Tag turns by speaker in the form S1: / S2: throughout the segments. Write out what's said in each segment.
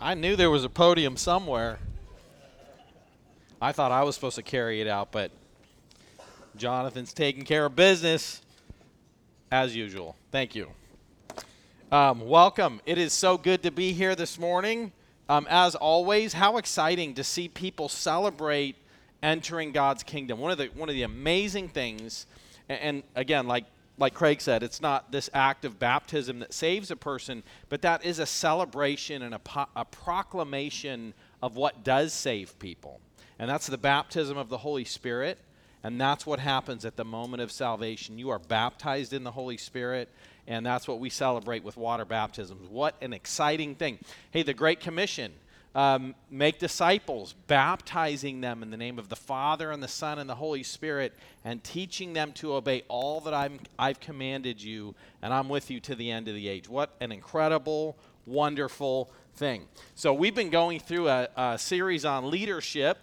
S1: I knew there was a podium somewhere. I thought I was supposed to carry it out, but Jonathan's taking care of business as usual. Thank you. Um, welcome. It is so good to be here this morning. Um, as always, how exciting to see people celebrate entering God's kingdom. One of the one of the amazing things, and, and again, like like Craig said, it's not this act of baptism that saves a person, but that is a celebration and a, po- a proclamation of what does save people. And that's the baptism of the Holy Spirit. And that's what happens at the moment of salvation. You are baptized in the Holy Spirit, and that's what we celebrate with water baptisms. What an exciting thing. Hey, the Great Commission um, make disciples, baptizing them in the name of the Father and the Son and the Holy Spirit, and teaching them to obey all that I'm, I've commanded you, and I'm with you to the end of the age. What an incredible, wonderful thing. So, we've been going through a, a series on leadership.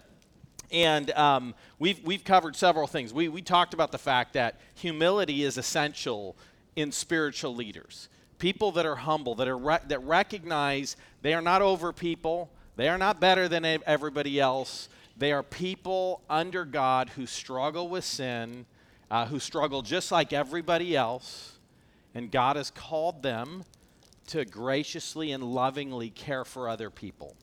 S1: And um, we've, we've covered several things. We, we talked about the fact that humility is essential in spiritual leaders. People that are humble, that, are re- that recognize they are not over people, they are not better than everybody else. They are people under God who struggle with sin, uh, who struggle just like everybody else, and God has called them to graciously and lovingly care for other people.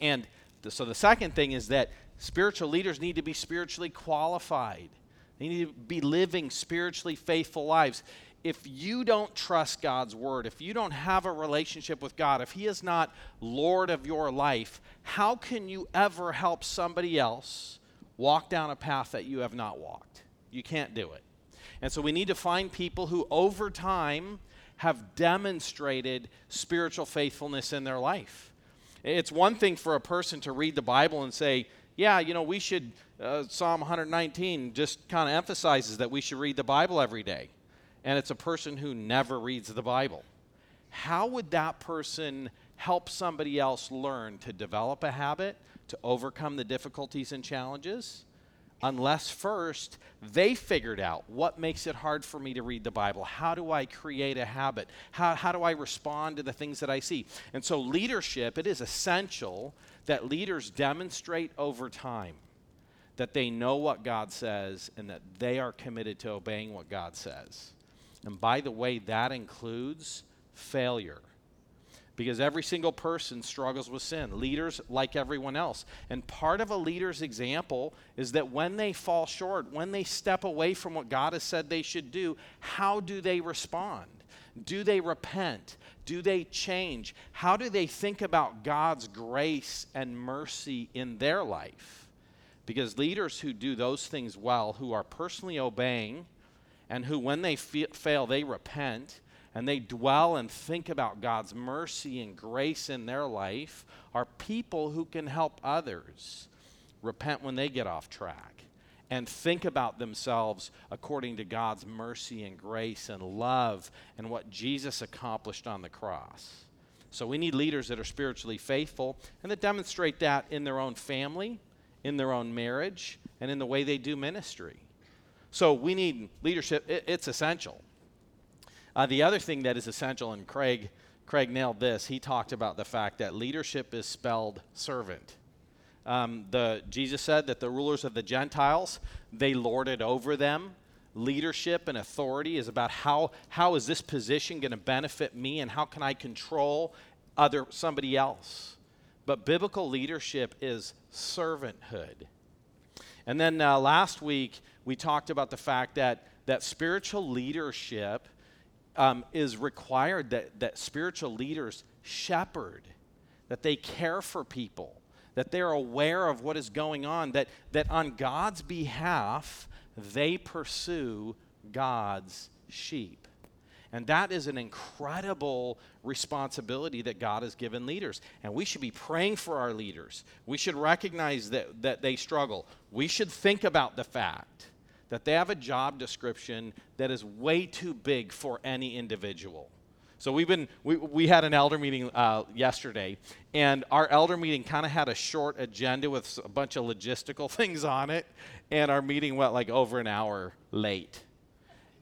S1: And the, so the second thing is that spiritual leaders need to be spiritually qualified. They need to be living spiritually faithful lives if you don't trust God's word, if you don't have a relationship with God, if He is not Lord of your life, how can you ever help somebody else walk down a path that you have not walked? You can't do it. And so we need to find people who, over time, have demonstrated spiritual faithfulness in their life. It's one thing for a person to read the Bible and say, yeah, you know, we should, uh, Psalm 119 just kind of emphasizes that we should read the Bible every day and it's a person who never reads the Bible. How would that person help somebody else learn to develop a habit, to overcome the difficulties and challenges? Unless first they figured out what makes it hard for me to read the Bible. How do I create a habit? How, how do I respond to the things that I see? And so, leadership, it is essential that leaders demonstrate over time that they know what God says and that they are committed to obeying what God says. And by the way, that includes failure. Because every single person struggles with sin. Leaders, like everyone else. And part of a leader's example is that when they fall short, when they step away from what God has said they should do, how do they respond? Do they repent? Do they change? How do they think about God's grace and mercy in their life? Because leaders who do those things well, who are personally obeying, and who, when they fail, they repent and they dwell and think about God's mercy and grace in their life, are people who can help others repent when they get off track and think about themselves according to God's mercy and grace and love and what Jesus accomplished on the cross. So we need leaders that are spiritually faithful and that demonstrate that in their own family, in their own marriage, and in the way they do ministry. So we need leadership. It, it's essential. Uh, the other thing that is essential, and Craig, Craig nailed this, he talked about the fact that leadership is spelled servant. Um, the, Jesus said that the rulers of the Gentiles, they lorded over them. Leadership and authority is about how, how is this position going to benefit me and how can I control other somebody else. But biblical leadership is servanthood. And then uh, last week, we talked about the fact that, that spiritual leadership um, is required, that, that spiritual leaders shepherd, that they care for people, that they're aware of what is going on, that, that on God's behalf, they pursue God's sheep. And that is an incredible responsibility that God has given leaders. And we should be praying for our leaders. We should recognize that, that they struggle. We should think about the fact that they have a job description that is way too big for any individual. So we've been we, we had an elder meeting uh, yesterday, and our elder meeting kind of had a short agenda with a bunch of logistical things on it, and our meeting went like over an hour late.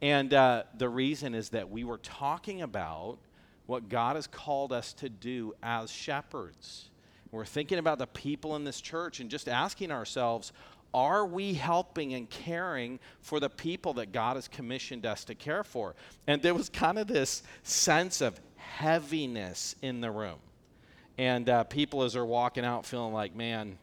S1: And uh, the reason is that we were talking about what God has called us to do as shepherds. We're thinking about the people in this church and just asking ourselves, are we helping and caring for the people that God has commissioned us to care for? And there was kind of this sense of heaviness in the room. And uh, people, as they're walking out, feeling like, man,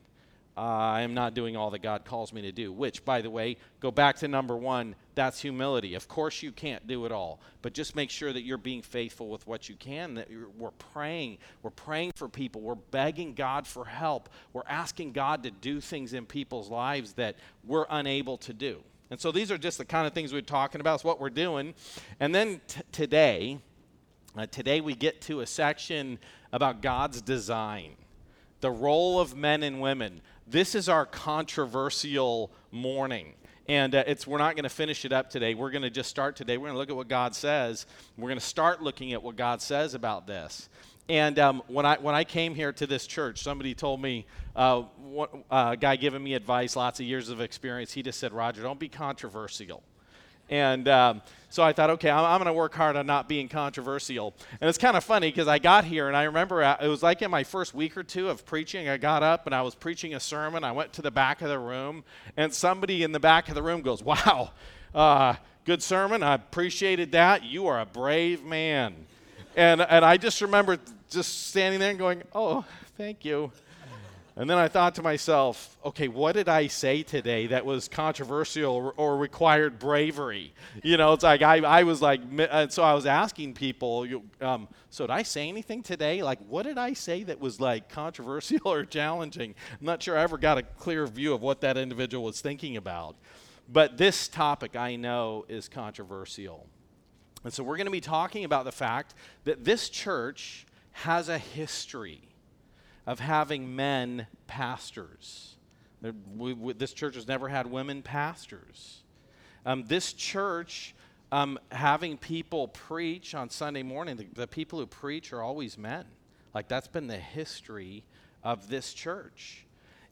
S1: uh, I am not doing all that God calls me to do. Which, by the way, go back to number one that's humility. Of course, you can't do it all, but just make sure that you're being faithful with what you can. That we're praying. We're praying for people. We're begging God for help. We're asking God to do things in people's lives that we're unable to do. And so these are just the kind of things we're talking about. It's what we're doing. And then t- today, uh, today we get to a section about God's design, the role of men and women this is our controversial morning. And uh, it's, we're not going to finish it up today. We're going to just start today. We're going to look at what God says. We're going to start looking at what God says about this. And um, when, I, when I came here to this church, somebody told me, uh, what, uh, a guy giving me advice, lots of years of experience, he just said, Roger, don't be controversial. And um, so I thought, okay, I'm, I'm going to work hard on not being controversial. And it's kind of funny because I got here and I remember uh, it was like in my first week or two of preaching, I got up and I was preaching a sermon. I went to the back of the room and somebody in the back of the room goes, wow, uh, good sermon. I appreciated that. You are a brave man. And, and I just remember just standing there and going, oh, thank you. And then I thought to myself, okay, what did I say today that was controversial or, required bravery? You know, it's like I, I was like, and so I was asking people, um, so did I say anything today? Like, what did I say that was like controversial or challenging? I'm not sure I ever got a clear view of what that individual was thinking about. But this topic I know is controversial. And so we're going to be talking about the fact that this church has a history of having men pastors. We, we, this church has never had women pastors. Um, this church, um, having people preach on Sunday morning, the, the people who preach are always men. Like that's been the history of this church.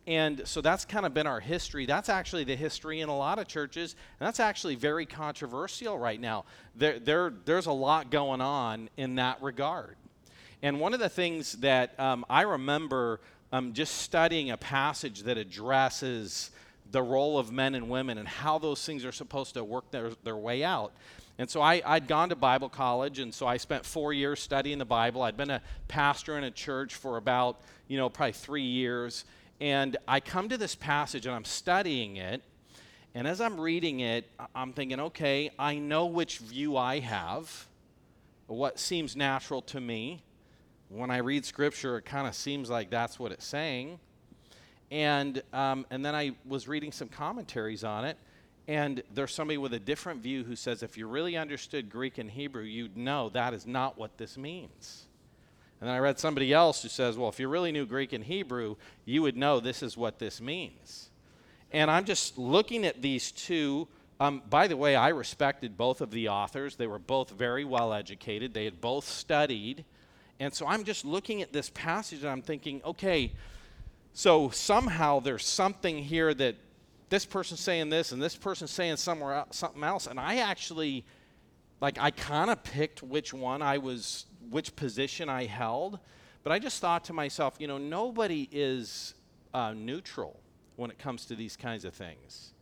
S1: And so that's kind of been our history. That's actually the history in a lot of churches, and that's actually very controversial right now. There, there, there's a lot going on in that regard. And one of the things that um, I remember um, just studying a passage that addresses the role of men and women and how those things are supposed to work their, their way out. And so I, I'd gone to Bible college, and so I spent four years studying the Bible. I'd been a pastor in a church for about, you know, probably three years. And I come to this passage and I'm studying it. And as I'm reading it, I'm thinking, okay, I know which view I have, what seems natural to me when I read scripture, it kind of seems like that's what it's saying. And, um, and then I was reading some commentaries on it, and there's somebody with a different view who says if you really understood Greek and Hebrew, you'd know that is not what this means. And then I read somebody else who says, well, if you really knew Greek and Hebrew, you would know this is what this means. And I'm just looking at these two. Um, by the way, I respected both of the authors. They were both very well educated, they had both studied. And so I'm just looking at this passage and I'm thinking, okay, so somehow there's something here that this person's saying this and this person's saying somewhere else, something else. And I actually, like, I kind of picked which one I was, which position I held. But I just thought to myself, you know, nobody is uh, neutral when it comes to these kinds of things.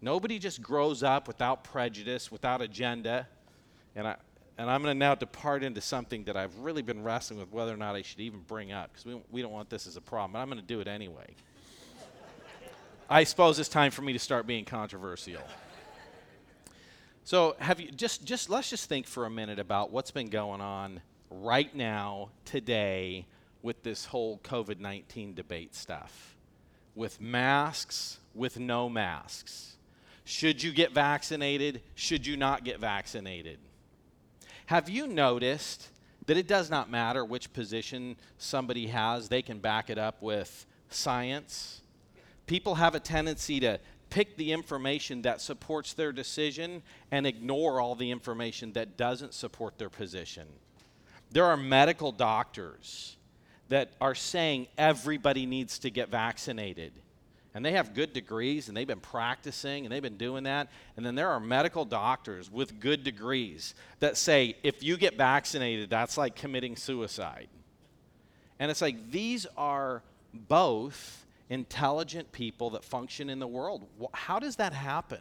S1: Nobody just grows up without prejudice, without agenda. And I, and I'm going to now depart into something that I've really been wrestling with whether or not I should even bring up because we, we don't want this as a problem, but I'm going to do it anyway. I suppose it's time for me to start being controversial. So, have you just just let's just think for a minute about what's been going on right now today with this whole COVID-19 debate stuff. With masks, with no masks. Should you get vaccinated? Should you not get vaccinated? Have you noticed that it does not matter which position somebody has, they can back it up with science? People have a tendency to pick the information that supports their decision and ignore all the information that doesn't support their position. There are medical doctors that are saying everybody needs to get vaccinated. And they have good degrees and they've been practicing and they've been doing that. And then there are medical doctors with good degrees that say if you get vaccinated, that's like committing suicide. And it's like these are both intelligent people that function in the world. How does that happen?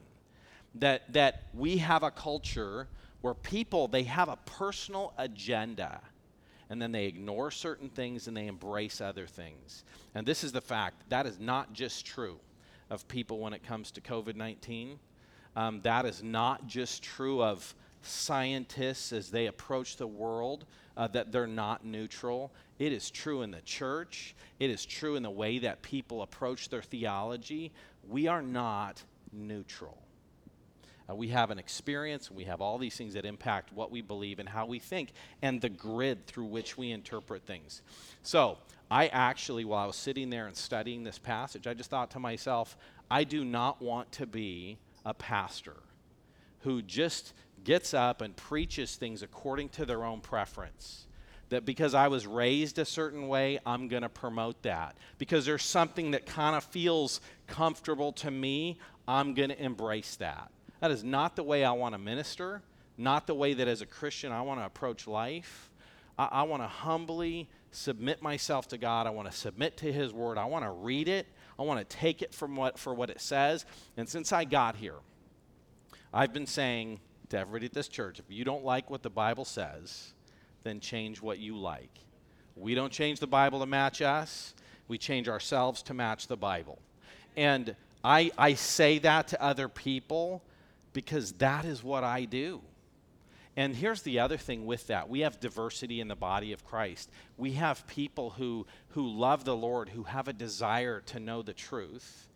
S1: That, that we have a culture where people they have a personal agenda and then they ignore certain things and they embrace other things. And this is the fact that is not just true of people when it comes to COVID 19. Um, that is not just true of scientists as they approach the world, uh, that they're not neutral. It is true in the church, it is true in the way that people approach their theology. We are not neutral. Uh, we have an experience, we have all these things that impact what we believe and how we think, and the grid through which we interpret things. So, I actually, while I was sitting there and studying this passage, I just thought to myself, I do not want to be a pastor who just gets up and preaches things according to their own preference. That because I was raised a certain way, I'm going to promote that. Because there's something that kind of feels comfortable to me, I'm going to embrace that. That is not the way I want to minister, not the way that as a Christian I want to approach life. I, I want to humbly submit myself to God. I want to submit to His Word. I want to read it. I want to take it from what, for what it says. And since I got here, I've been saying to everybody at this church if you don't like what the Bible says, then change what you like. We don't change the Bible to match us, we change ourselves to match the Bible. And I, I say that to other people because that is what I do. And here's the other thing with that. We have diversity in the body of Christ. We have people who, who love the Lord, who have a desire to know the truth,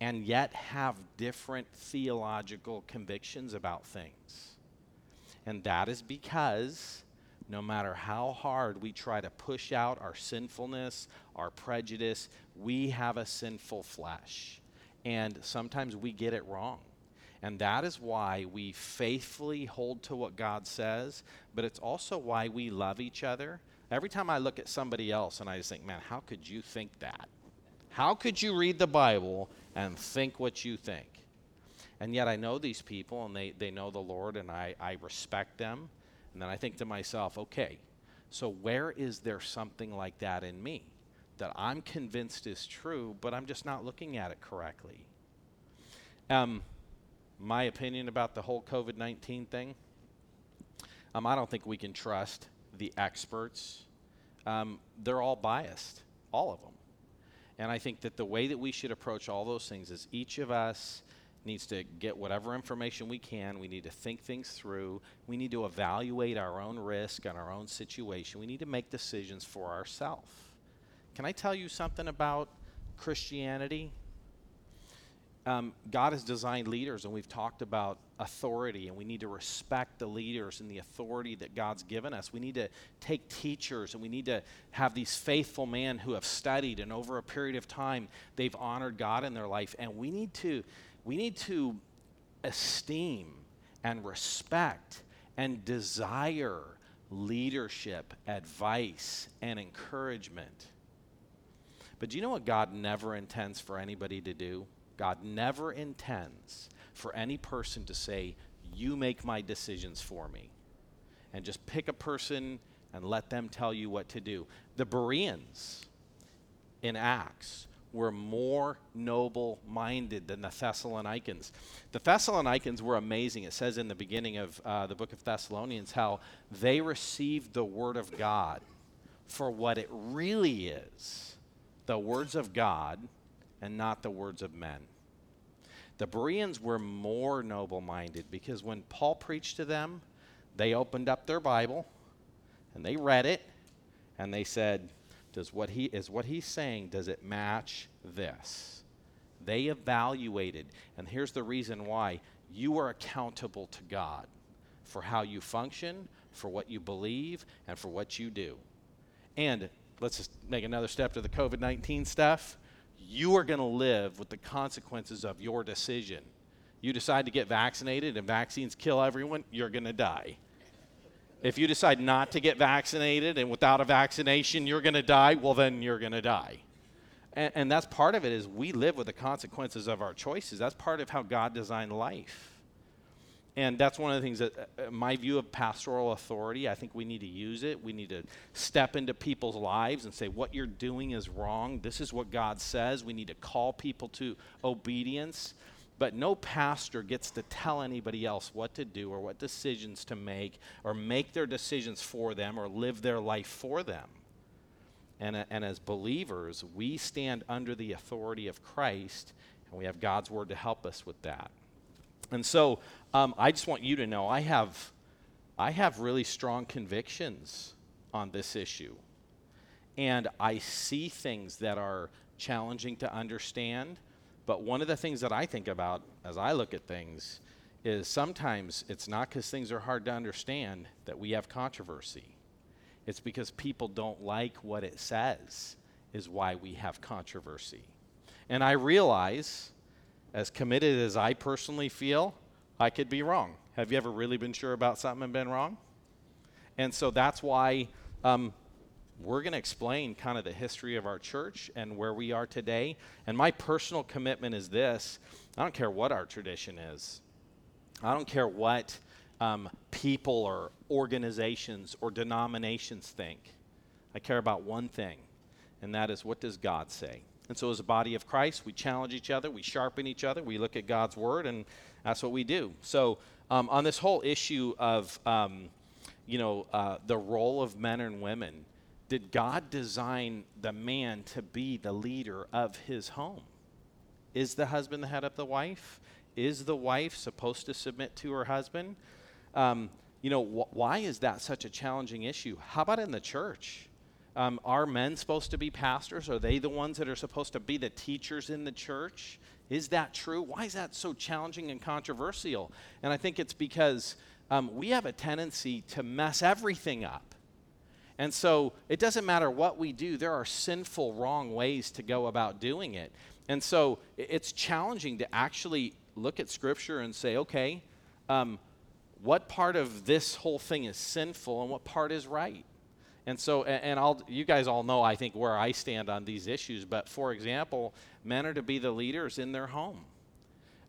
S1: and yet have different theological convictions about things. And that is because no matter how hard we try to push out our sinfulness, our prejudice, we have a sinful flesh. And sometimes we get it wrong. And that is why we faithfully hold to what God says, but it's also why we love each other. Every time I look at somebody else and I just think, man, how could you think that? How could you read the Bible and think what you think? And yet I know these people and they, they know the Lord and I, I respect them. And then I think to myself, okay, so where is there something like that in me that I'm convinced is true, but I'm just not looking at it correctly? Um, my opinion about the whole COVID 19 thing, um, I don't think we can trust the experts. Um, they're all biased, all of them. And I think that the way that we should approach all those things is each of us needs to get whatever information we can. We need to think things through. We need to evaluate our own risk and our own situation. We need to make decisions for ourselves. Can I tell you something about Christianity? Um, God has designed leaders, and we've talked about authority, and we need to respect the leaders and the authority that God's given us. We need to take teachers, and we need to have these faithful men who have studied, and over a period of time, they've honored God in their life. And we need to, we need to esteem and respect and desire leadership, advice, and encouragement. But do you know what God never intends for anybody to do? God never intends for any person to say, You make my decisions for me. And just pick a person and let them tell you what to do. The Bereans in Acts were more noble minded than the Thessalonians. The Thessalonians were amazing. It says in the beginning of uh, the book of Thessalonians how they received the word of God for what it really is the words of God and not the words of men. The Bereans were more noble minded because when Paul preached to them, they opened up their Bible and they read it and they said, does what he is what he's saying does it match this? They evaluated and here's the reason why. You are accountable to god for how you function for what you believe and for what you do. And let's just make another step to the covid-19 stuff you are going to live with the consequences of your decision. You decide to get vaccinated and vaccines kill everyone, you're going to die. If you decide not to get vaccinated and without a vaccination you're going to die, well, then you're going to die. And, and that's part of it is we live with the consequences of our choices. That's part of how God designed life. And that's one of the things that, uh, uh, my view of pastoral authority, I think we need to use it. We need to step into people's lives and say, what you're doing is wrong. This is what God says. We need to call people to obedience. But no pastor gets to tell anybody else what to do or what decisions to make or make their decisions for them or live their life for them. And, uh, and as believers, we stand under the authority of Christ, and we have God's word to help us with that. And so um, I just want you to know I have, I have really strong convictions on this issue. And I see things that are challenging to understand. But one of the things that I think about as I look at things is sometimes it's not because things are hard to understand that we have controversy. It's because people don't like what it says, is why we have controversy. And I realize as committed as I personally feel, I could be wrong. Have you ever really been sure about something and been wrong? And so that's why um, we're going to explain kind of the history of our church and where we are today. And my personal commitment is this I don't care what our tradition is, I don't care what um, people or organizations or denominations think. I care about one thing, and that is what does God say? And so, as a body of Christ, we challenge each other, we sharpen each other, we look at God's word, and that's what we do. So, um, on this whole issue of, um, you know, uh, the role of men and women, did God design the man to be the leader of his home? Is the husband the head of the wife? Is the wife supposed to submit to her husband? Um, you know, wh- why is that such a challenging issue? How about in the church? Um, are men supposed to be pastors? Are they the ones that are supposed to be the teachers in the church? Is that true? Why is that so challenging and controversial? And I think it's because um, we have a tendency to mess everything up. And so it doesn't matter what we do, there are sinful, wrong ways to go about doing it. And so it's challenging to actually look at Scripture and say, okay, um, what part of this whole thing is sinful and what part is right? And so, and I'll, you guys all know, I think, where I stand on these issues. But for example, men are to be the leaders in their home.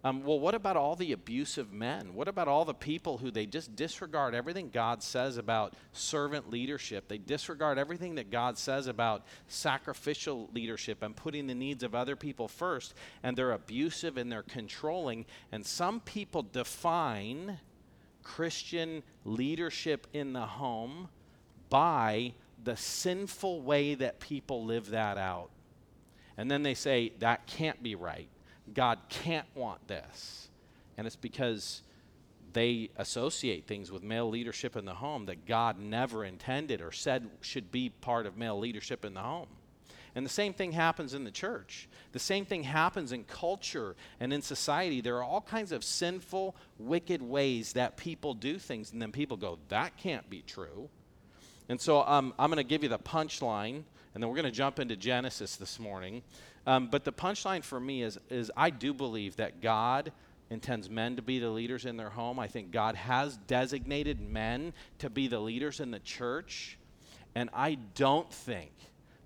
S1: Um, well, what about all the abusive men? What about all the people who they just disregard everything God says about servant leadership? They disregard everything that God says about sacrificial leadership and putting the needs of other people first, and they're abusive and they're controlling. And some people define Christian leadership in the home by the sinful way that people live that out. And then they say, that can't be right. God can't want this. And it's because they associate things with male leadership in the home that God never intended or said should be part of male leadership in the home. And the same thing happens in the church. The same thing happens in culture and in society. There are all kinds of sinful, wicked ways that people do things, and then people go, that can't be true. And so um, I'm going to give you the punchline, and then we're going to jump into Genesis this morning. Um, but the punchline for me is, is I do believe that God intends men to be the leaders in their home. I think God has designated men to be the leaders in the church. And I don't think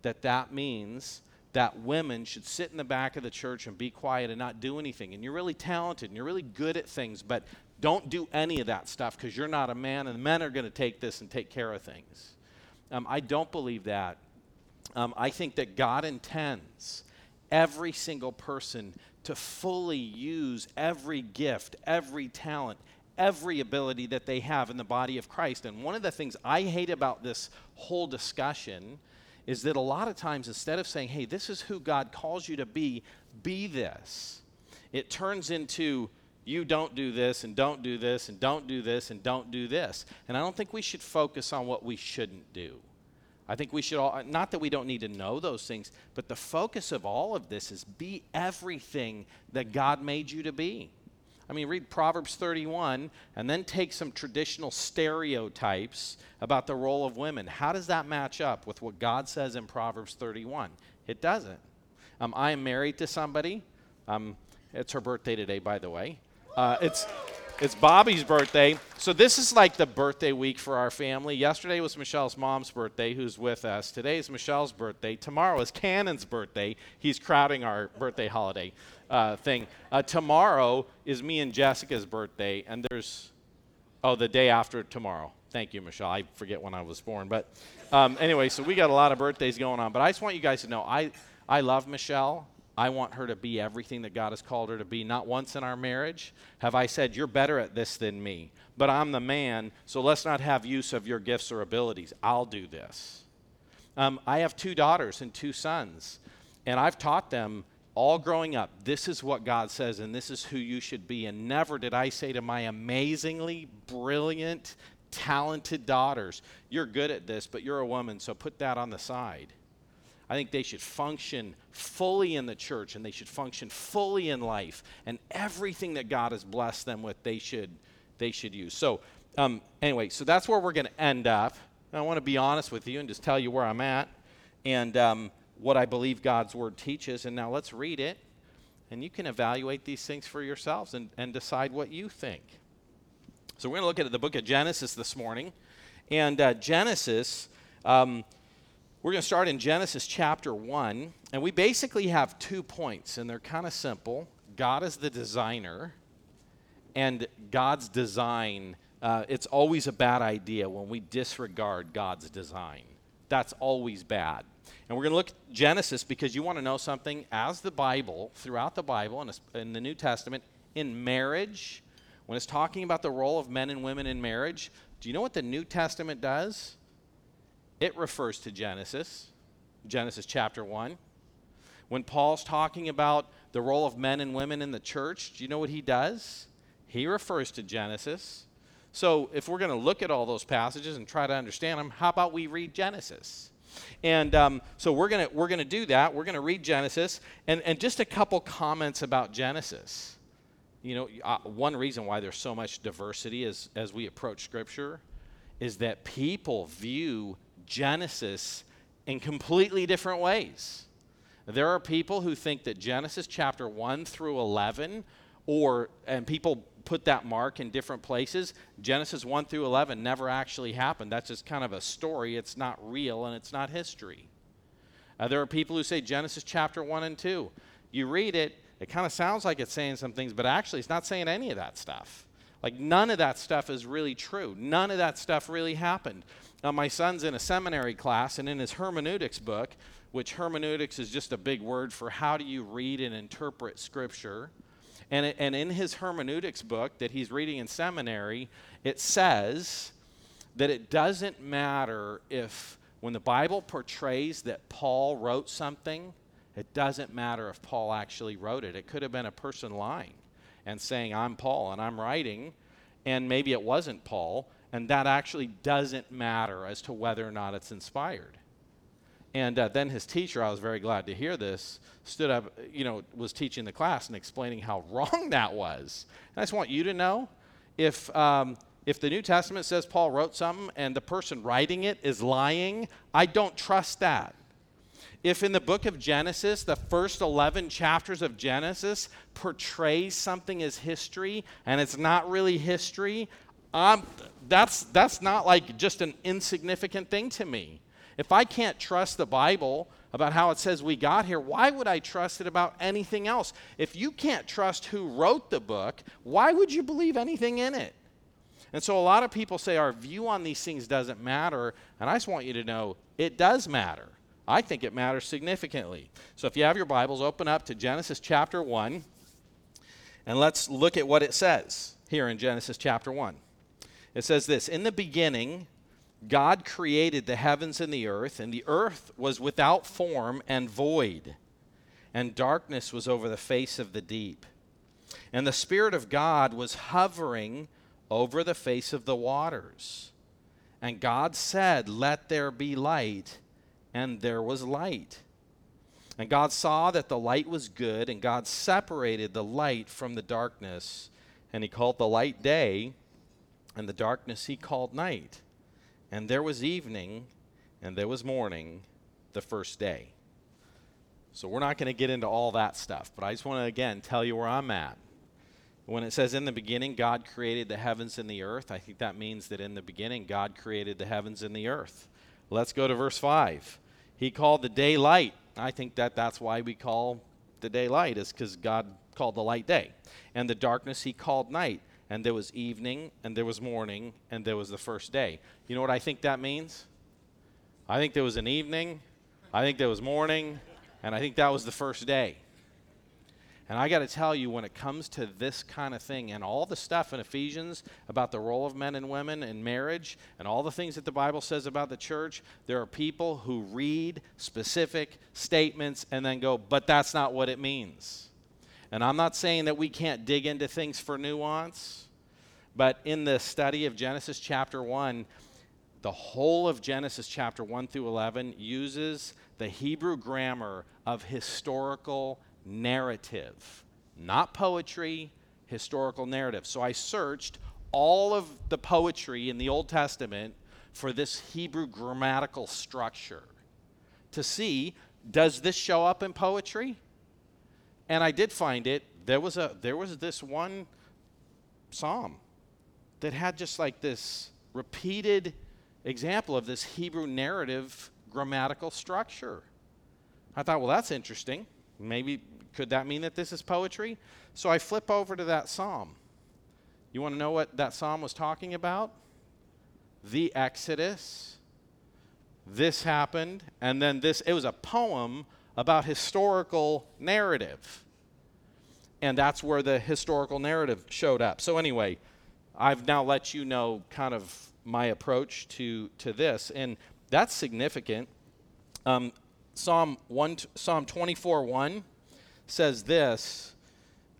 S1: that that means that women should sit in the back of the church and be quiet and not do anything. And you're really talented and you're really good at things, but don't do any of that stuff because you're not a man and men are going to take this and take care of things. Um, I don't believe that. Um, I think that God intends every single person to fully use every gift, every talent, every ability that they have in the body of Christ. And one of the things I hate about this whole discussion is that a lot of times instead of saying, hey, this is who God calls you to be, be this, it turns into, you don't do this and don't do this and don't do this and don't do this. And I don't think we should focus on what we shouldn't do. I think we should all, not that we don't need to know those things, but the focus of all of this is be everything that God made you to be. I mean, read Proverbs 31 and then take some traditional stereotypes about the role of women. How does that match up with what God says in Proverbs 31? It doesn't. Um, I am married to somebody. Um, it's her birthday today, by the way. Uh, it's It's Bobby's birthday. So this is like the birthday week for our family. Yesterday was Michelle's mom's birthday, who's with us. Today is Michelle's birthday. Tomorrow is Cannon's birthday. He's crowding our birthday holiday uh, thing. Uh, tomorrow is me and Jessica's birthday, and there's, oh, the day after tomorrow. Thank you, Michelle. I forget when I was born. But um, anyway, so we got a lot of birthdays going on. But I just want you guys to know I, I love Michelle. I want her to be everything that God has called her to be. Not once in our marriage have I said, You're better at this than me, but I'm the man, so let's not have use of your gifts or abilities. I'll do this. Um, I have two daughters and two sons, and I've taught them all growing up this is what God says, and this is who you should be. And never did I say to my amazingly brilliant, talented daughters, You're good at this, but you're a woman, so put that on the side. I think they should function fully in the church and they should function fully in life. And everything that God has blessed them with, they should, they should use. So, um, anyway, so that's where we're going to end up. I want to be honest with you and just tell you where I'm at and um, what I believe God's word teaches. And now let's read it. And you can evaluate these things for yourselves and, and decide what you think. So, we're going to look at the book of Genesis this morning. And uh, Genesis. Um, we're going to start in Genesis chapter 1, and we basically have two points, and they're kind of simple. God is the designer, and God's design, uh, it's always a bad idea when we disregard God's design. That's always bad. And we're going to look at Genesis because you want to know something. As the Bible, throughout the Bible and in the New Testament, in marriage, when it's talking about the role of men and women in marriage, do you know what the New Testament does? It refers to Genesis, Genesis chapter 1. When Paul's talking about the role of men and women in the church, do you know what he does? He refers to Genesis. So if we're going to look at all those passages and try to understand them, how about we read Genesis? And um, so we're going we're gonna do that. We're going to read Genesis. And, and just a couple comments about Genesis. You know, uh, one reason why there's so much diversity as, as we approach Scripture is that people view Genesis in completely different ways. There are people who think that Genesis chapter 1 through 11, or, and people put that mark in different places, Genesis 1 through 11 never actually happened. That's just kind of a story. It's not real and it's not history. Uh, there are people who say Genesis chapter 1 and 2. You read it, it kind of sounds like it's saying some things, but actually it's not saying any of that stuff. Like, none of that stuff is really true. None of that stuff really happened. Now, my son's in a seminary class, and in his hermeneutics book, which hermeneutics is just a big word for how do you read and interpret Scripture. And, it, and in his hermeneutics book that he's reading in seminary, it says that it doesn't matter if, when the Bible portrays that Paul wrote something, it doesn't matter if Paul actually wrote it. It could have been a person lying and saying, I'm Paul and I'm writing, and maybe it wasn't Paul and that actually doesn't matter as to whether or not it's inspired. And uh, then his teacher, I was very glad to hear this, stood up, you know, was teaching the class and explaining how wrong that was. And I just want you to know if, um, if the New Testament says Paul wrote something and the person writing it is lying, I don't trust that. If in the book of Genesis, the first 11 chapters of Genesis portrays something as history and it's not really history, I'm, that's, that's not like just an insignificant thing to me. If I can't trust the Bible about how it says we got here, why would I trust it about anything else? If you can't trust who wrote the book, why would you believe anything in it? And so a lot of people say our view on these things doesn't matter, and I just want you to know it does matter. I think it matters significantly. So if you have your Bibles, open up to Genesis chapter 1, and let's look at what it says here in Genesis chapter 1. It says this In the beginning, God created the heavens and the earth, and the earth was without form and void, and darkness was over the face of the deep. And the Spirit of God was hovering over the face of the waters. And God said, Let there be light, and there was light. And God saw that the light was good, and God separated the light from the darkness. And He called the light day, and the darkness he called night. And there was evening, and there was morning the first day. So we're not going to get into all that stuff, but I just want to again tell you where I'm at. When it says in the beginning, God created the heavens and the earth, I think that means that in the beginning, God created the heavens and the earth. Let's go to verse 5. He called the day light. I think that that's why we call the day light, is because God called the light day. And the darkness he called night. And there was evening, and there was morning, and there was the first day. You know what I think that means? I think there was an evening, I think there was morning, and I think that was the first day. And I got to tell you, when it comes to this kind of thing and all the stuff in Ephesians about the role of men and women in marriage and all the things that the Bible says about the church, there are people who read specific statements and then go, but that's not what it means. And I'm not saying that we can't dig into things for nuance, but in the study of Genesis chapter 1, the whole of Genesis chapter 1 through 11 uses the Hebrew grammar of historical narrative, not poetry, historical narrative. So I searched all of the poetry in the Old Testament for this Hebrew grammatical structure to see does this show up in poetry? And I did find it. There was a there was this one psalm that had just like this repeated example of this Hebrew narrative grammatical structure. I thought, well, that's interesting. Maybe could that mean that this is poetry? So I flip over to that psalm. You want to know what that psalm was talking about? The Exodus. This happened, and then this. It was a poem about historical narrative. And that's where the historical narrative showed up. So, anyway, I've now let you know kind of my approach to, to this, and that's significant. Um, Psalm, one, Psalm 24 1 says this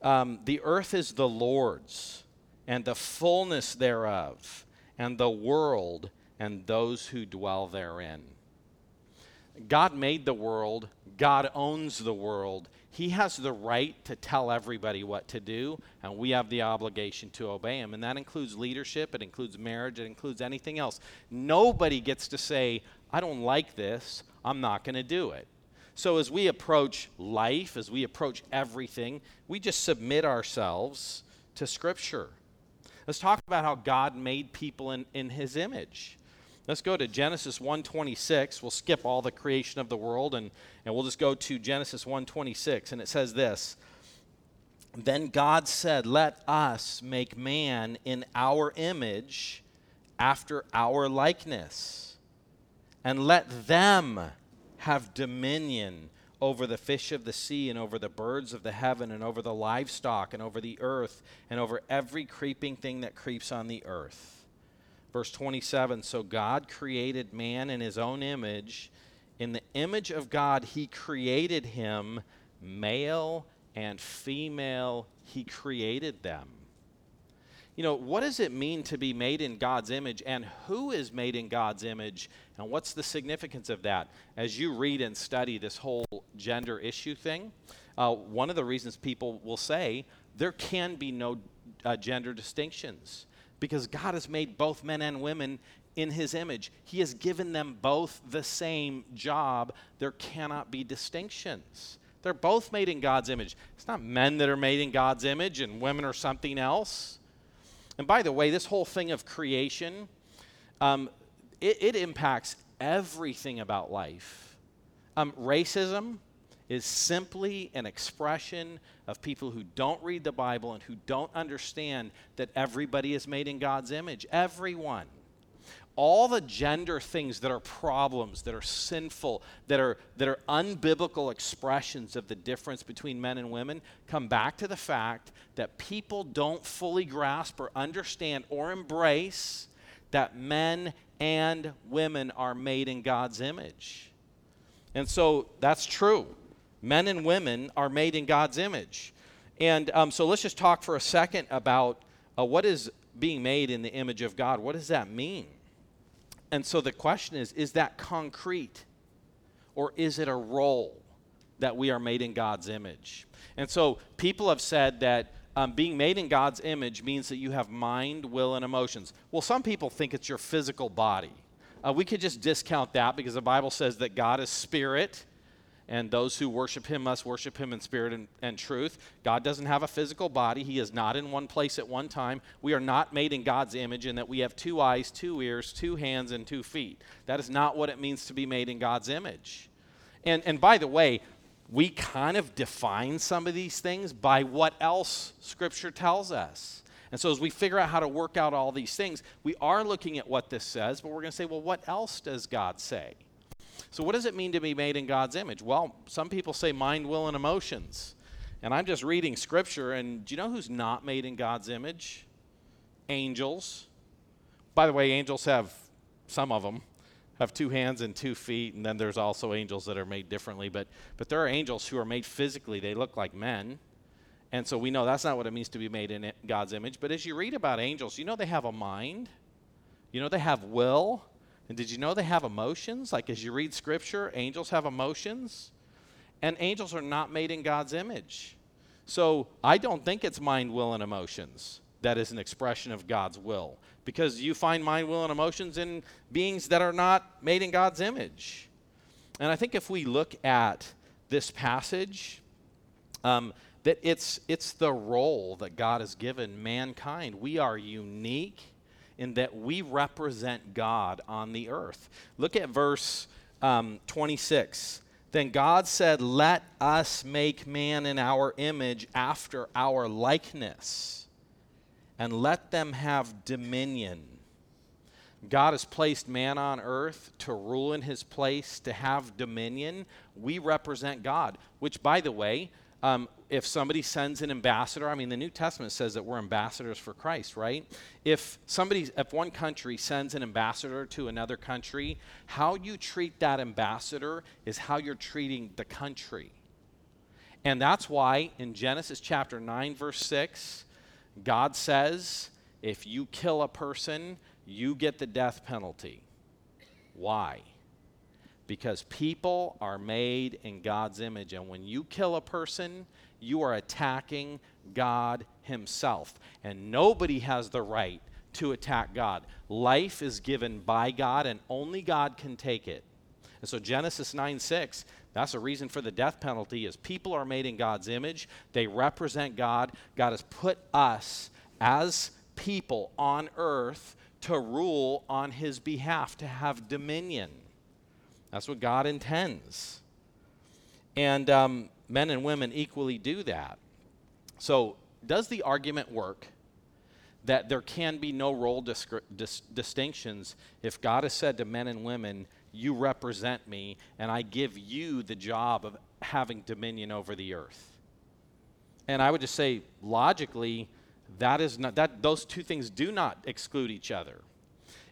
S1: um, The earth is the Lord's, and the fullness thereof, and the world, and those who dwell therein. God made the world, God owns the world. He has the right to tell everybody what to do, and we have the obligation to obey Him. And that includes leadership, it includes marriage, it includes anything else. Nobody gets to say, I don't like this, I'm not going to do it. So, as we approach life, as we approach everything, we just submit ourselves to Scripture. Let's talk about how God made people in, in His image. Let's go to Genesis 1:26. We'll skip all the creation of the world and, and we'll just go to Genesis 1:26. And it says this. Then God said, Let us make man in our image after our likeness, and let them have dominion over the fish of the sea and over the birds of the heaven and over the livestock and over the earth and over every creeping thing that creeps on the earth. Verse 27 So God created man in his own image. In the image of God, he created him, male and female, he created them you know, what does it mean to be made in God's image and who is made in God's image and what's the significance of that? As you read and study this whole gender issue thing, uh, one of the reasons people will say there can be no uh, gender distinctions because God has made both men and women in his image. He has given them both the same job. There cannot be distinctions. They're both made in God's image. It's not men that are made in God's image and women are something else. And by the way, this whole thing of creation, um, it, it, impacts everything about life. Um, racism is simply an expression of people who don't read the Bible and who don't understand that everybody is made in God's image. Everyone all the gender things that are problems, that are sinful, that are, that are unbiblical expressions of the difference between men and women come back to the fact that people don't fully grasp or understand or embrace that men and women are made in God's image. And so that's true. Men and women are made in God's image. And um, so let's just talk for a second about uh, what is being made in the image of God. What does that mean? And so the question is is that concrete or is it a role that we are made in God's image? And so people have said that um, being made in God's image means that you have mind, will, and emotions. Well, some people think it's your physical body. Uh, we could just discount that because the Bible says that God is spirit and those who worship him must worship him in spirit and, and, truth. God doesn't have a physical body, he is not in one place at one time. We are not made in God's image in that we have two eyes, two ears, two hands, and two feet. That is not what it means to be made in God's image. And, and by the way, we kind of define some of these things by what else Scripture tells us. And so, as we figure out how to work out all these things, we are looking at what this says, but we're going to say, well, what else does God say? So, what does it mean to be made in God's image? Well, some people say mind, will, and emotions. And I'm just reading scripture, and do you know who's not made in God's image? Angels. By the way, angels have, some of them, have two hands and two feet, and then there's also angels that are made differently. But, but there are angels who are made physically, they look like men. And so we know that's not what it means to be made in God's image. But as you read about angels, you know they have a mind, you know they have will, and did you know they have emotions? Like as you read scripture, angels have emotions. And angels are not made in God's image. So I don't think it's mind, will, and emotions that is an expression of God's will. Because you find mind, will, and emotions in beings that are not made in God's image. And I think if we look at this passage, um, that it's, it's the role that God has given mankind. We are unique in that we represent God on the earth. Look at verse um, 26. Then God said, Let us make man in our image after our likeness, and let them have dominion. God has placed man on earth to rule in his place, to have dominion. We represent God, which, by the way, um, if somebody sends an ambassador, I mean, the New Testament says that we're ambassadors for Christ, right? If somebody, if one country sends an ambassador to another country, how you treat that ambassador is how you're treating the country. And that's why in Genesis chapter 9, verse 6, God says, if you kill a person, you get the death penalty. Why? Because people are made in God's image. And when you kill a person, you are attacking God Himself. And nobody has the right to attack God. Life is given by God, and only God can take it. And so Genesis 9 6, that's a reason for the death penalty is people are made in God's image. They represent God. God has put us as people on earth to rule on his behalf, to have dominion. That's what God intends. And um, men and women equally do that. So, does the argument work that there can be no role disc- dis- distinctions if God has said to men and women, You represent me, and I give you the job of having dominion over the earth? And I would just say, logically, that is not that those two things do not exclude each other.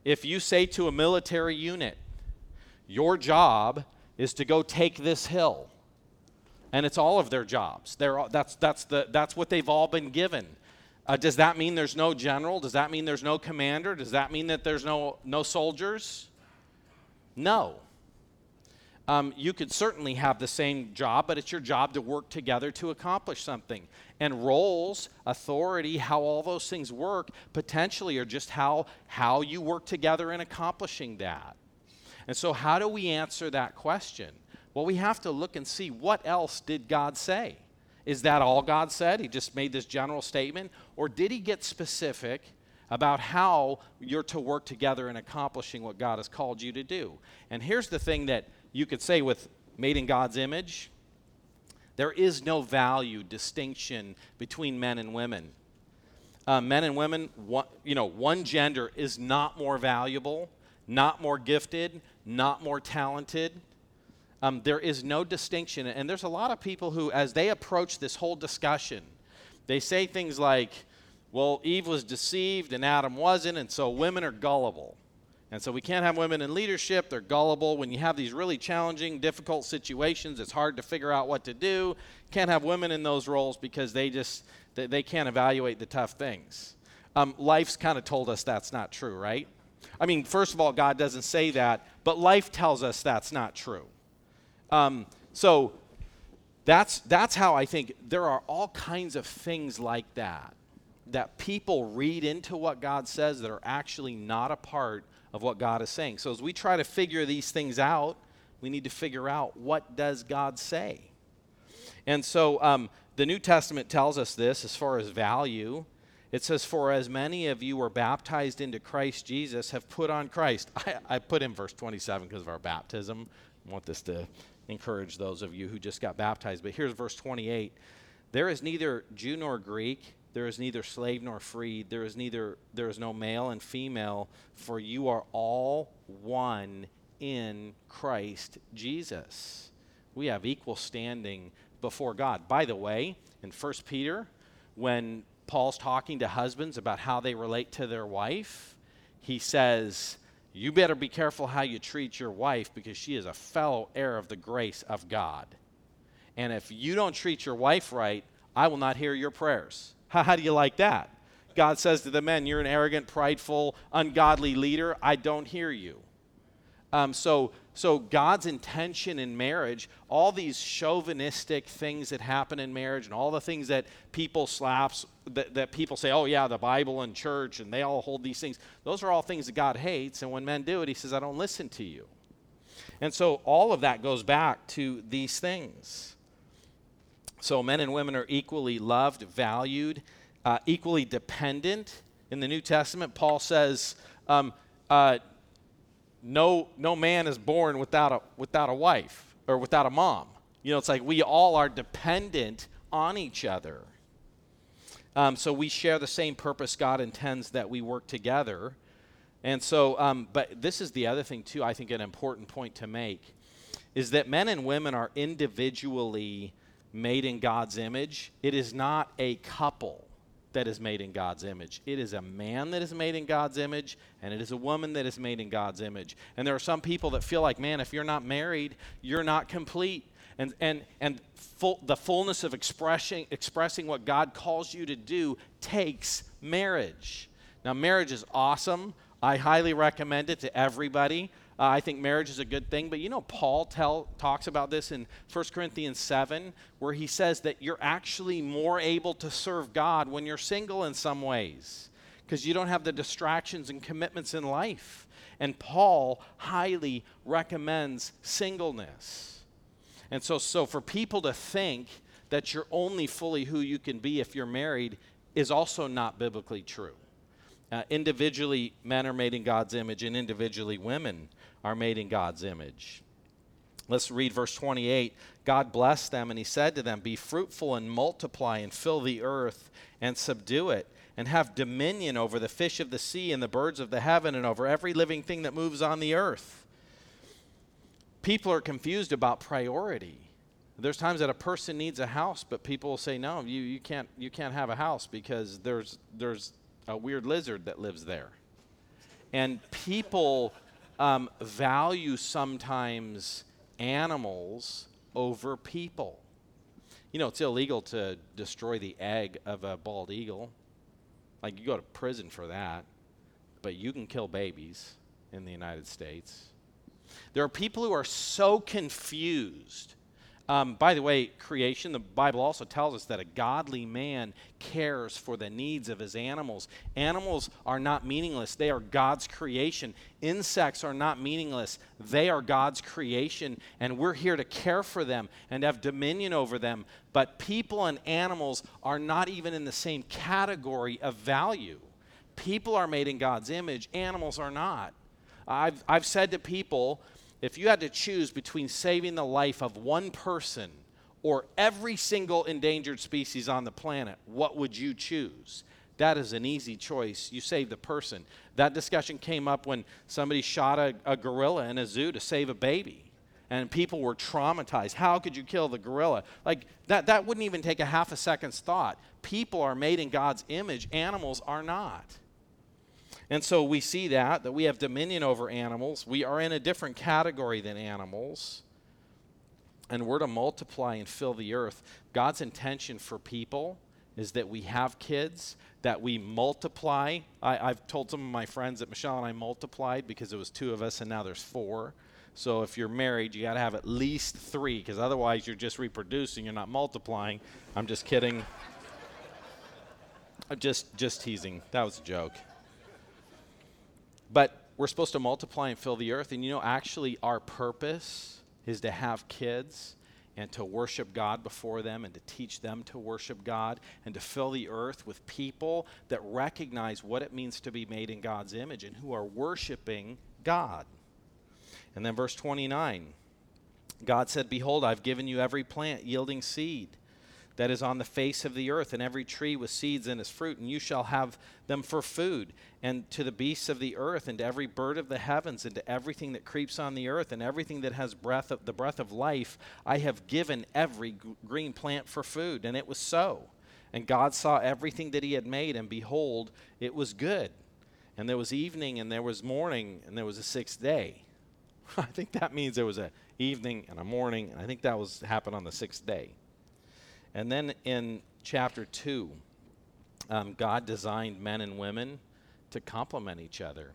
S1: If you say to a military unit, your job is to go take this hill. And it's all of their jobs. They're that's, that's, the, that's what they've all been given. Uh, does that mean there's no general? Does that mean there's no commander? Does that mean that there's no, no soldiers? No. Um, you could certainly have the same job, but it's your job to work together to accomplish something. And roles, authority, how all those things work potentially are just how, how you work together in accomplishing that. And so, how do we answer that question? Well, we have to look and see what else did God say? Is that all God said? He just made this general statement? Or did he get specific about how you're to work together in accomplishing what God has called you to do? And here's the thing that you could say with made in God's image there is no value distinction between men and women. Uh, men and women, one, you know, one gender is not more valuable, not more gifted, not more talented. Um, there is no distinction. And there's a lot of people who, as they approach this whole discussion, they say things like, well, Eve was deceived and Adam wasn't, and so women are gullible. And so we can't have women in leadership. They're gullible. When you have these really challenging, difficult situations, it's hard to figure out what to do. Can't have women in those roles because they just they, they can't evaluate the tough things. Um, life's kind of told us that's not true, right? I mean, first of all, God doesn't say that, but life tells us that's not true. Um, so that's, that's how I think there are all kinds of things like that that people read into what God says that are actually not a part of what God is saying. So as we try to figure these things out, We need to figure out what does God say. And so um, the New Testament tells us this as far as value. It says, For as many of you were baptized into Christ Jesus have put on Christ. I, I put in verse 27 because of our baptism. I want this to encourage those of you who just got baptized. But here's verse 28 There is neither Jew nor Greek, there is neither slave nor free, there is neither there is no male and female, for you are all one in Christ Jesus. We have equal standing before God. By the way, in 1 Peter, when Paul's talking to husbands about how they relate to their wife, he says, You better be careful how you treat your wife because she is a fellow heir of the grace of God. And if you don't treat your wife right, I will not hear your prayers. How, how do you like that? God says to the men, You're an arrogant, prideful, ungodly leader. I don't hear you. Um, so, so God's intention in marriage, all these chauvinistic things that happen in marriage, and all the things that people slaps that, that people say, oh yeah, the Bible and church, and they all hold these things. Those are all things that God hates, and when men do it, He says, I don't listen to you. And so all of that goes back to these things. So men and women are equally loved, valued, uh, equally dependent. In the New Testament, Paul says. Um, uh, no, no man is born without a, without a wife or without a mom. You know, it's like we all are dependent on each other. Um, so we share the same purpose God intends that we work together. And so, um, but this is the other thing, too, I think an important point to make is that men and women are individually made in God's image. It is not a couple that is made in God's image. It is a man that is made in God's image, and it is a woman that is made in God's image. And there are some people that feel like, man, if you're not married, you're not complete. And, and, and full, the fullness of expressing, expressing what God calls you to do takes marriage. Now, marriage is awesome. I highly recommend it to everybody. Uh, I think marriage is a good thing, but you know, Paul tell, talks about this in 1 Corinthians 7, where he says that you're actually more able to serve God when you're single in some ways, because you don't have the distractions and commitments in life. And Paul highly recommends singleness. And so, so for people to think that you're only fully who you can be if you're married is also not biblically true. Uh, individually, men are made in God's image, and individually, women are made in God's image. Let's read verse 28. God blessed them, and he said to them, Be fruitful and multiply, and fill the earth, and subdue it, and have dominion over the fish of the sea, and the birds of the heaven, and over every living thing that moves on the earth. People are confused about priority. There's times that a person needs a house, but people say, No, you, you, can't, you can't have a house because there's, there's a weird lizard that lives there. And people um, value sometimes animals over people. You know, it's illegal to destroy the egg of a bald eagle. Like, you go to prison for that, but you can kill babies in the United States. There are people who are so confused um, by the way, creation, the Bible also tells us that a godly man cares for the needs of his animals. Animals are not meaningless, they are God's creation. Insects are not meaningless, they are God's creation, and we're here to care for them and have dominion over them. But people and animals are not even in the same category of value. People are made in God's image, animals are not. I've, I've said to people, if you had to choose between saving the life of one person or every single endangered species on the planet, what would you choose? That is an easy choice. You save the person. That discussion came up when somebody shot a, a, gorilla in a zoo to save a baby. And people were traumatized. How could you kill the gorilla? Like, that, that wouldn't even take a half a second's thought. People are made in God's image, animals are not. And so we see that, that we have dominion over animals. We are in a different category than animals. And we're to multiply and fill the earth. God's intention for people is that we have kids, that we multiply. I, have told some of my friends that Michelle and I multiplied because it was two of us and now there's four. So if you're married, you got to have at least three because otherwise you're just reproducing, you're not multiplying. I'm just kidding. I'm just just teasing. That was a joke. But we're supposed to multiply and fill the earth. And you know, actually, our purpose is to have kids and to worship God before them and to teach them to worship God and to fill the earth with people that recognize what it means to be made in God's image and who are worshiping God. And then verse 29 God said, Behold, I've given you every plant yielding seed that is on the face of the earth, and every tree with seeds in its fruit, and you shall have them for food. And to the beasts of the earth, and to every bird of the heavens, and to everything that creeps on the earth, and everything that has breath of, the breath of life, I have given every g- green plant for food. And it was so. And God saw everything that he had made, and behold, it was good. And there was evening, and there was morning, and there was a sixth day. I think that means there was an evening and a morning, and I think that was happened on the sixth day. And then in chapter 2, um, God designed men and women to complement each other.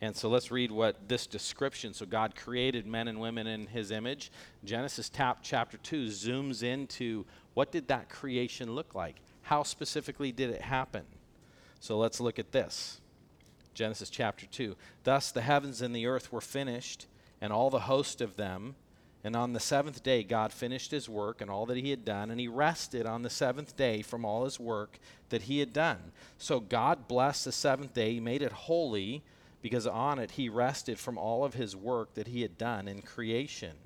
S1: And so let's read what this description. So God created men and women in his image. Genesis tap, chapter 2 zooms into what did that creation look like? How specifically did it happen? So let's look at this. Genesis chapter 2. Thus the heavens and the earth were finished, and all the host of them. And on the seventh day, God finished his work and all that he had done, and he rested on the seventh day from all his work that he had done. So God blessed the seventh day, he made it holy, because on it he rested from all of his work that he had done in creation.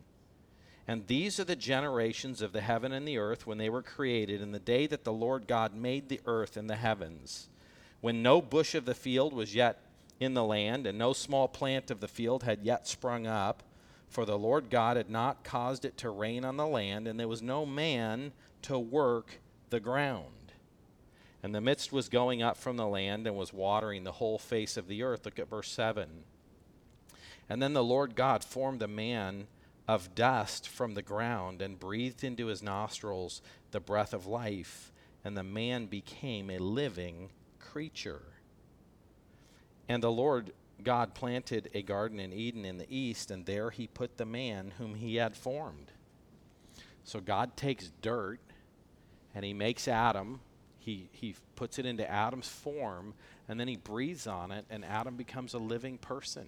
S1: And these are the generations of the heaven and the earth when they were created, in the day that the Lord God made the earth and the heavens, when no bush of the field was yet in the land, and no small plant of the field had yet sprung up for the Lord God had not caused it to rain on the land, and there was no man to work the ground. And the mist was going up from the land and was watering the whole face of the earth. Look at verse 7. And then the Lord God formed a man of dust from the ground and breathed into his nostrils the breath of life, and the man became a living creature. And the Lord God planted a garden in Eden in the east, and there he put the man whom he had formed. So God takes dirt and he makes Adam. He, he puts it into Adam's form, and then he breathes on it, and Adam becomes a living person.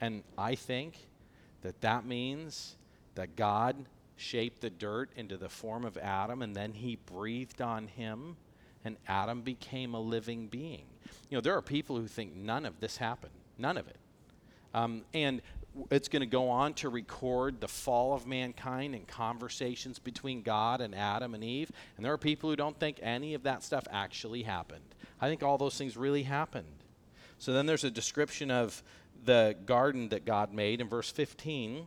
S1: And I think that that means that God shaped the dirt into the form of Adam, and then he breathed on him, and Adam became a living being. You know, there are people who think none of this happened, none of it. Um, and it's going to go on to record the fall of mankind and conversations between God and Adam and Eve. And there are people who don't think any of that stuff actually happened. I think all those things really happened. So then there's a description of the garden that God made in verse 15.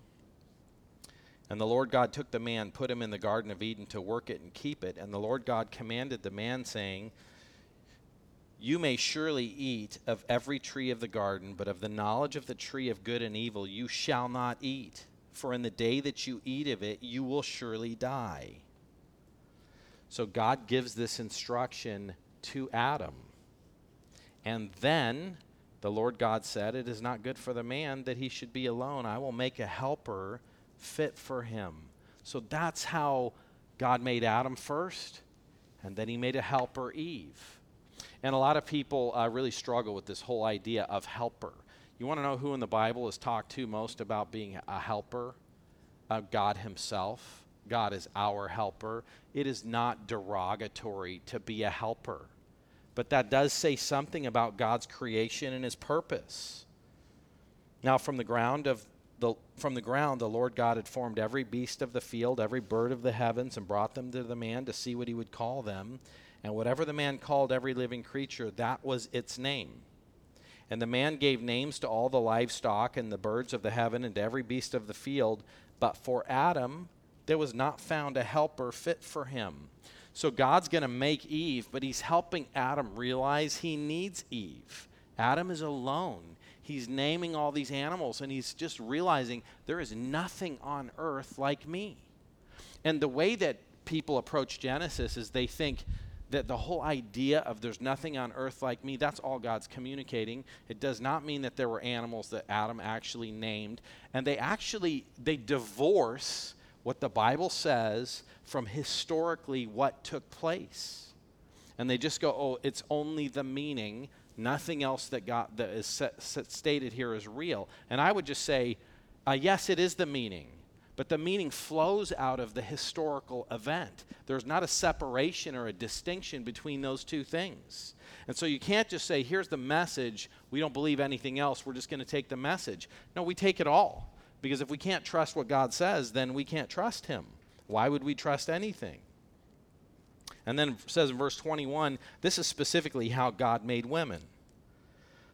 S1: And the Lord God took the man, put him in the Garden of Eden to work it and keep it. And the Lord God commanded the man, saying, you may surely eat of every tree of the garden, but of the knowledge of the tree of good and evil you shall not eat, for in the day that you eat of it, you will surely die. So God gives this instruction to Adam. And then the Lord God said, It is not good for the man that he should be alone. I will make a helper fit for him. So that's how God made Adam first, and then he made a helper, Eve. And a lot of people uh, really struggle with this whole idea of helper. You want to know who in the Bible is talked to most about being a helper? Uh, God Himself. God is our helper. It is not derogatory to be a helper, but that does say something about God's creation and His purpose. Now, from the ground of the, from the ground, the Lord God had formed every beast of the field, every bird of the heavens, and brought them to the man to see what he would call them. And whatever the man called every living creature, that was its name. And the man gave names to all the livestock and the birds of the heaven and to every beast of the field. But for Adam, there was not found a helper fit for him. So God's going to make Eve, but he's helping Adam realize he needs Eve. Adam is alone. He's naming all these animals and he's just realizing there is nothing on earth like me. And the way that people approach Genesis is they think, that the whole idea of there's nothing on earth like me, that's all God's communicating. It does not mean that there were animals that Adam actually named. And they actually they divorce what the Bible says from historically what took place. And they just go, oh, it's only the meaning. Nothing else that got that is set, set, stated here is real. And I would just say, Uh, yes, it is the meaning, but the meaning flows out of the historical event. There's not a separation or a distinction between those two things. And so you can't just say, here's the message, we don't believe anything else, we're just going to take the message. No, we take it all. Because if we can't trust what God says, then we can't trust Him. Why would we trust anything? And then says in verse 21 this is specifically how God made women.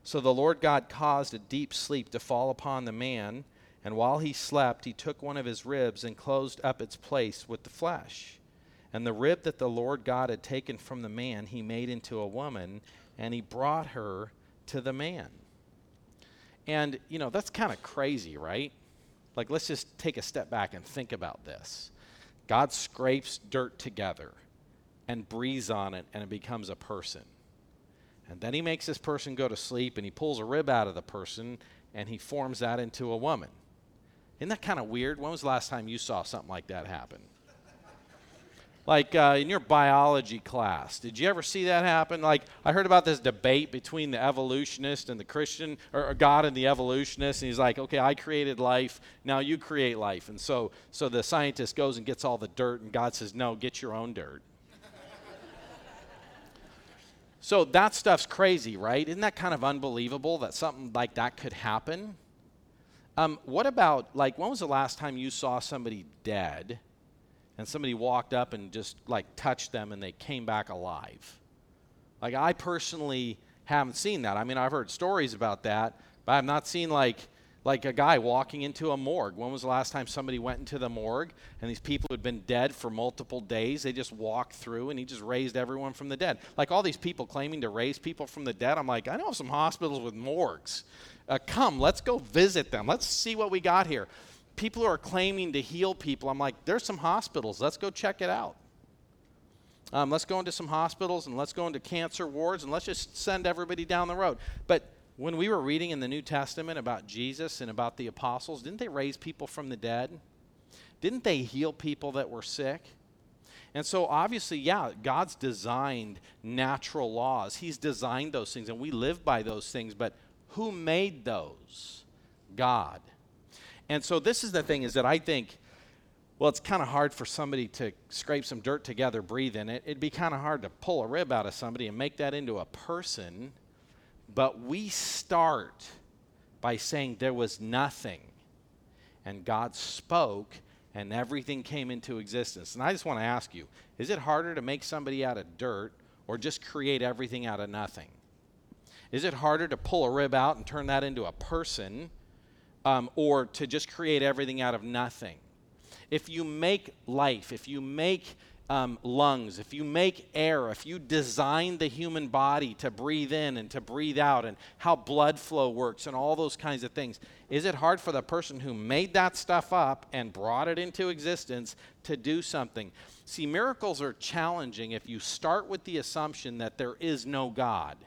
S1: So the Lord God caused a deep sleep to fall upon the man, and while he slept, he took one of his ribs and closed up its place with the flesh. And the rib that the Lord God had taken from the man, he made into a woman, and he brought her to the man. And, you know, that's kind of crazy, right? Like, let's just take a step back and think about this. God scrapes dirt together and breathes on it, and it becomes a person. And then he makes this person go to sleep, and he pulls a rib out of the person, and he forms that into a woman. Isn't that kind of weird? When was the last time you saw something like that happen? like uh, in your biology class did you ever see that happen? Like i heard about this debate between the evolutionist and the christian or god and the evolutionist and he's like okay i created life now you create life. And so so the scientist goes and gets all the dirt and god says no get your own dirt. So that stuff's crazy right? Isn't that kind of unbelievable that something like that could happen um, what about like when was the last time you saw somebody dead and somebody walked up and just like touched them and they came back alive. Like I personally haven't seen that. I mean, I've heard stories about that, but I've not seen like like a guy walking into a morgue. When was the last time somebody went into the morgue and these people had been dead for multiple days? They just walked through and he just raised everyone from the dead. Like all these people claiming to raise people from the dead. I'm like, I know some hospitals with morgues. Uh, come, let's go visit them. Let's see what we got here people who are claiming to heal people, I'm like, there's some hospitals. Let's go check it out. Um, let's go into some hospitals and let's go into cancer wards and let's just send everybody down the road. But when we were reading in the New Testament about Jesus and about the apostles, didn't they raise people from the dead? Didn't they heal people that were sick? And so, obviously, yeah, God's designed natural laws. He's designed those things, and we live by those things. But who made those? God. And so this is the thing is that I think, well, it's kind of hard for somebody to scrape some dirt together, breathe in it. It'd be kind of hard to pull a rib out of somebody and make that into a person. But we start by saying there was nothing. And God spoke and everything came into existence. And I just want to ask you is it harder to make somebody out of dirt or just create everything out of nothing? Is it harder to pull a rib out and turn that into a person um, or to just create everything out of nothing. If you make life, if you make um, lungs, if you make air, if you design the human body to breathe in and to breathe out, and how blood flow works, and all those kinds of things, is it hard for the person who made that stuff up and brought it into existence to do something? See, miracles are challenging if you start with the assumption that there is no God.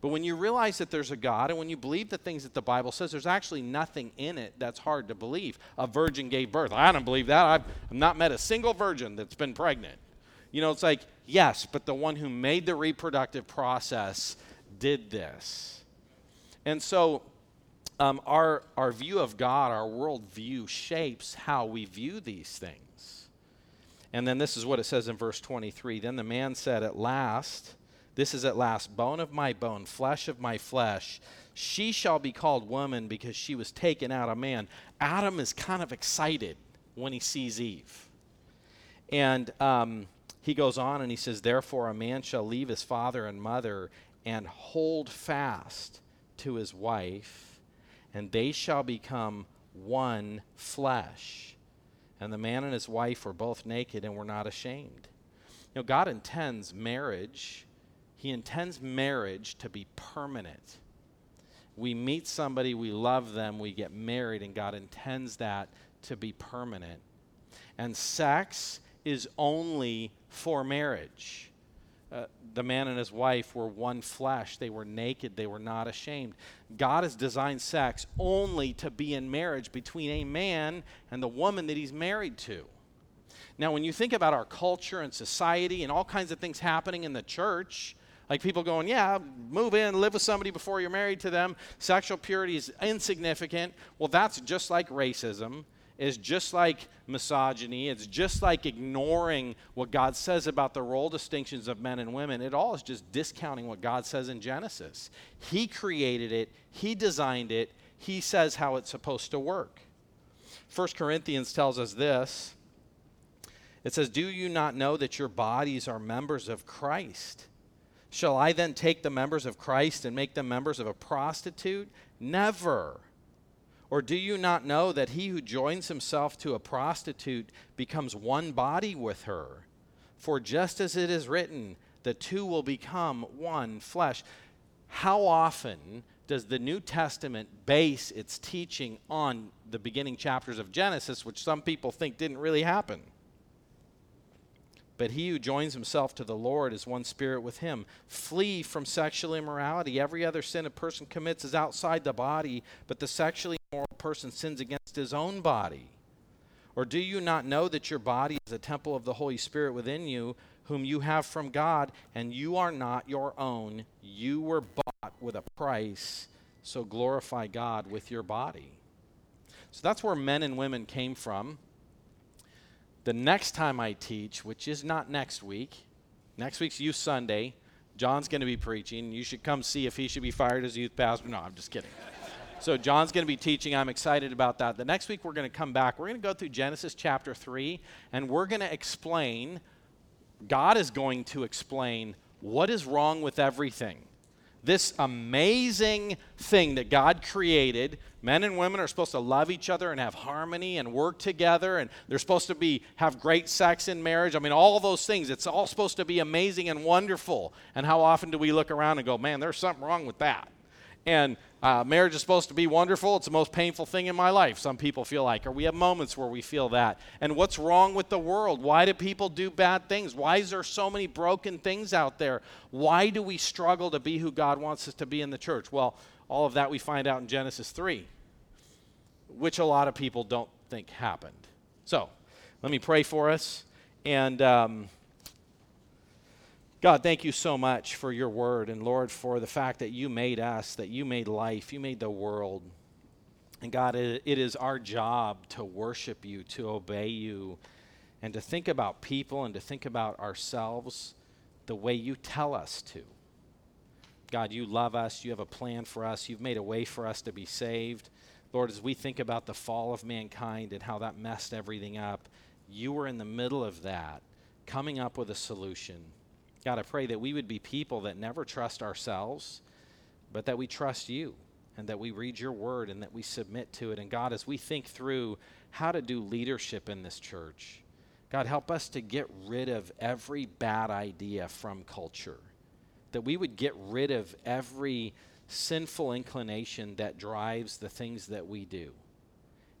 S1: But when you realize that there's a God and when you believe the things that the Bible says, there's actually nothing in it that's hard to believe. A virgin gave birth. I don't believe that. I've not met a single virgin that's been pregnant. You know, it's like, yes, but the one who made the reproductive process did this. And so um, our, our view of God, our worldview, shapes how we view these things. And then this is what it says in verse 23 Then the man said, At last, this is at last bone of my bone, flesh of my flesh. She shall be called woman because she was taken out of man. Adam is kind of excited when he sees Eve. And um, he goes on and he says, Therefore, a man shall leave his father and mother and hold fast to his wife, and they shall become one flesh. And the man and his wife were both naked and were not ashamed. You know, God intends marriage he intends marriage to be permanent. We meet somebody, we love them, we get married, and God intends that to be permanent. And sex is only for marriage. Uh, the man and his wife were one flesh. They were naked. They were not ashamed. God has designed sex only to be in marriage between a man and the woman that he's married to. Now, when you think about our culture and society and all kinds of things happening in the church, Like people going, yeah, move in, live with somebody before you're married to them. Sexual purity is insignificant. Well, that's just like racism, is just like misogyny. It's just like ignoring what God says about the role distinctions of men and women. It all is just discounting what God says in Genesis. He created it, He designed it, He says how it's supposed to work. 1 Corinthians tells us this. It says, Do you not know that your bodies are members of Christ? Shall I then take the members of Christ and make them members of a prostitute? Never. Or do you not know that he who joins himself to a prostitute becomes one body with her? For just as it is written, the two will become one flesh. How often does the New Testament base its teaching on the beginning chapters of Genesis, which some people think didn't really happen? But he who joins himself to the Lord is one spirit with him. Flee from sexual immorality. Every other sin a person commits is outside the body, but the sexually immoral person sins against his own body. Or do you not know that your body is a temple of the Holy Spirit within you, whom you have from God, and you are not your own? You were bought with a price, so glorify God with your body. So that's where men and women came from the next time I teach, which is not next week, next week's Youth Sunday, John's going to be preaching. You should come see if he should be fired as youth pastor. No, I'm just kidding. so John's going to be teaching. I'm excited about that. The next week we're going to come back. We're going to go through Genesis chapter 3 and we're going to explain God is going to explain what is wrong with everything this amazing thing that God created. Men and women are supposed to love each other and have harmony and work together, and they're supposed to be have great sex in marriage. I mean, all those things. It's all supposed to be amazing and wonderful. And how often do we look around and go, "Man, there's something wrong with that"? And uh, marriage is supposed to be wonderful. It's the most painful thing in my life, some people feel like. Or we have moments where we feel that. And what's wrong with the world? Why do people do bad things? Why is there so many broken things out there? Why do we struggle to be who God wants us to be in the church? Well, all of that we find out in Genesis 3, which a lot of people don't think happened. So, let me pray for us. And. Um, God, thank you so much for your word, and Lord, for the fact that you made us, that you made life, you made the world. And God, it is our job to worship you, to obey you, and to think about people and to think about ourselves the way you tell us to. God, you love us. You have a plan for us. You've made a way for us to be saved. Lord, as we think about the fall of mankind and how that messed everything up, you were in the middle of that, coming up with a solution. God, I pray that we would be people that never trust ourselves, but that we trust you and that we read your word and that we submit to it. And God, as we think through how to do leadership in this church, God, help us to get rid of every bad idea from culture, that we would get rid of every sinful inclination that drives the things that we do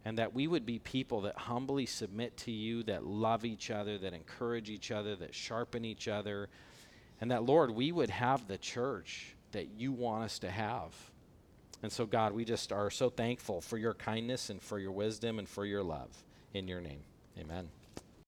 S1: and that we would be people that humbly submit to you, that love each other, that encourage each other, that sharpen each other, and that, Lord, we would have the church that you want us to have. And so, God, we just are so thankful for your kindness and for your wisdom and for your love. In your name, amen.